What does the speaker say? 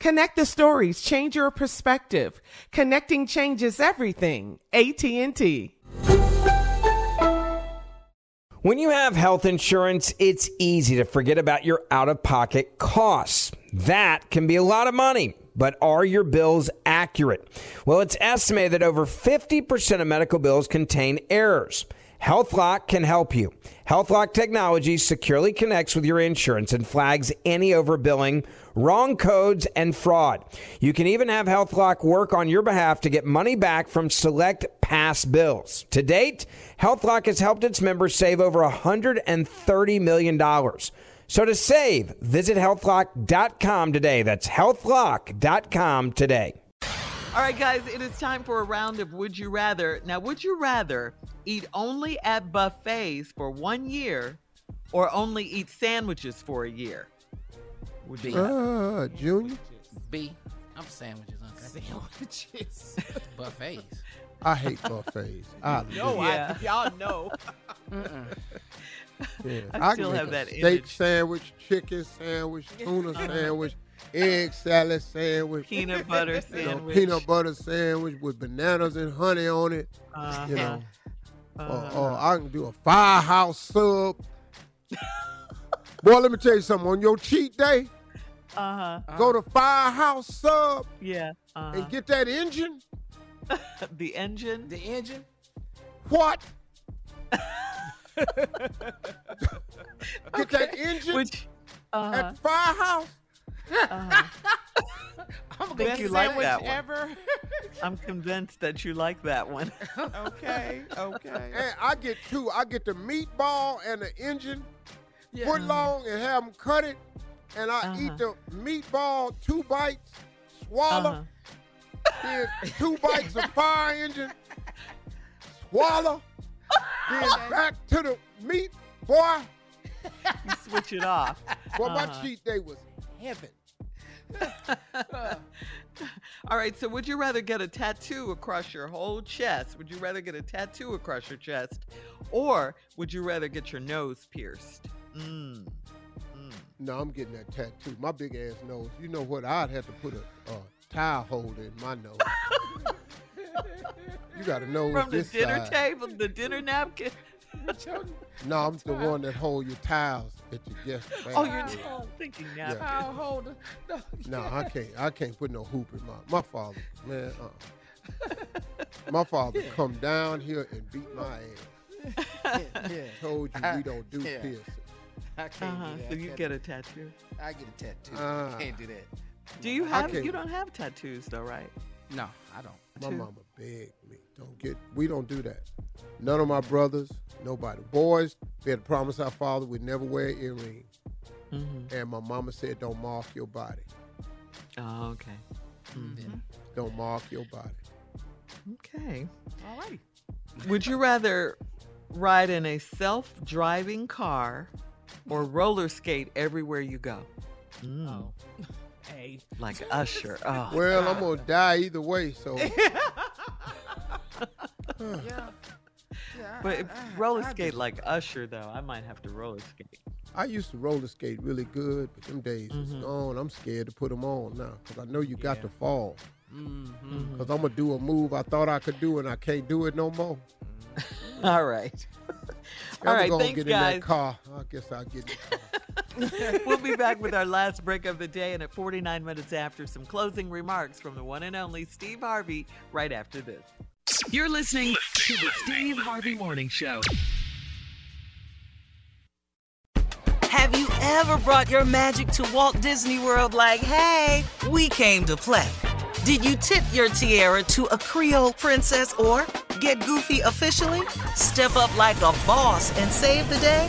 Connect the stories, change your perspective. Connecting changes everything. AT&T. When you have health insurance, it's easy to forget about your out-of-pocket costs. That can be a lot of money. But are your bills accurate? Well, it's estimated that over 50% of medical bills contain errors. HealthLock can help you. HealthLock technology securely connects with your insurance and flags any overbilling, wrong codes, and fraud. You can even have HealthLock work on your behalf to get money back from select past bills. To date, HealthLock has helped its members save over $130 million. So to save, visit healthlock.com today. That's healthlock.com today. All right, guys, it is time for a round of Would You Rather. Now, would you rather eat only at buffets for one year or only eat sandwiches for a year? Would be Uh, Junior. B. I'm sandwiches, okay? Sandwiches. Buffets. I hate buffets. I no, do. Yeah. I, y'all know. Yeah. I can still make have a that steak image. sandwich, chicken sandwich, tuna sandwich, egg salad sandwich, Peanut butter you know, sandwich. peanut butter sandwich with bananas and honey on it. Uh, You know, uh, or, or I can do a firehouse sub. Boy, let me tell you something. On your cheat day, uh-huh. go to Firehouse Sub Yeah. Uh-huh. and get that engine. the engine. The engine? What? get that engine Which, uh-huh. at Firehouse. uh-huh. I'm think best you like that one. ever. I'm convinced that you like that one. okay, okay. And I get two. I get the meatball and the engine Yeah. foot long and have them cut it. And I Uh-huh. eat the meatball two bites, swallow, Uh-huh. then two bites of fire engine, swallow, then back to the meat. Boy, You switch it off. boy, my Uh-huh. cheat day was heaven. All right, so would you rather get a tattoo across your whole chest? Would you rather get a tattoo across your chest? Or would you rather get your nose pierced? Mm. Mm. No, I'm getting that tattoo. My big ass nose. You know what? I'd have to put a, a towel holder in my nose. you got to know From the dinner table, the dinner napkin. No, I'm the one that hold your towels at your guest. Oh, you're thinking Yeah. napkin. I'll hold it. No, No, I can't. I can't put no hoop in my. My father, man. Uh. My father come down here and beat my ass. yeah. Told you we don't do Yeah. piercing. I can't Uh-huh. do that. So you can't- get a tattoo. I get a tattoo. Uh, I can't do that. Do you have? You don't have tattoos though, right? No, I don't. My Two. mama begged me, don't get, we don't do that. None of my brothers, nobody. Boys, we had to promise our father we'd never wear an earring. Mm-hmm. And my mama said, don't mark your body. Oh, okay. Mhm. Don't mark your body. Okay. Alrighty. Would you rather ride in a self-driving car or roller skate everywhere you go? Mm, Oh. Hey. Like Usher. Oh, Well, I'm going to die either way, so. Yeah. Yeah. but if I- I- roller I skate do. like Usher, though, I might have to roller skate. I used to roller skate really good, but them days is Mhm. gone. I'm scared to put them on now because I know you got Yeah. to fall. Mm-hmm. Because I'm going to do a move I thought I could do and I can't do it no more. All right. I'm All right, gonna thanks, get in guys. that car. I guess I'll get in the car. we'll be back with our last break of the day and at 49 minutes after some closing remarks from the one and only Steve Harvey right after this. You're listening to the Steve Harvey Morning Show. Have you ever brought your magic to Walt Disney World like, hey, we came to play? Did you tip your tiara to a Creole princess or get goofy officially? Step up like a boss and save the day?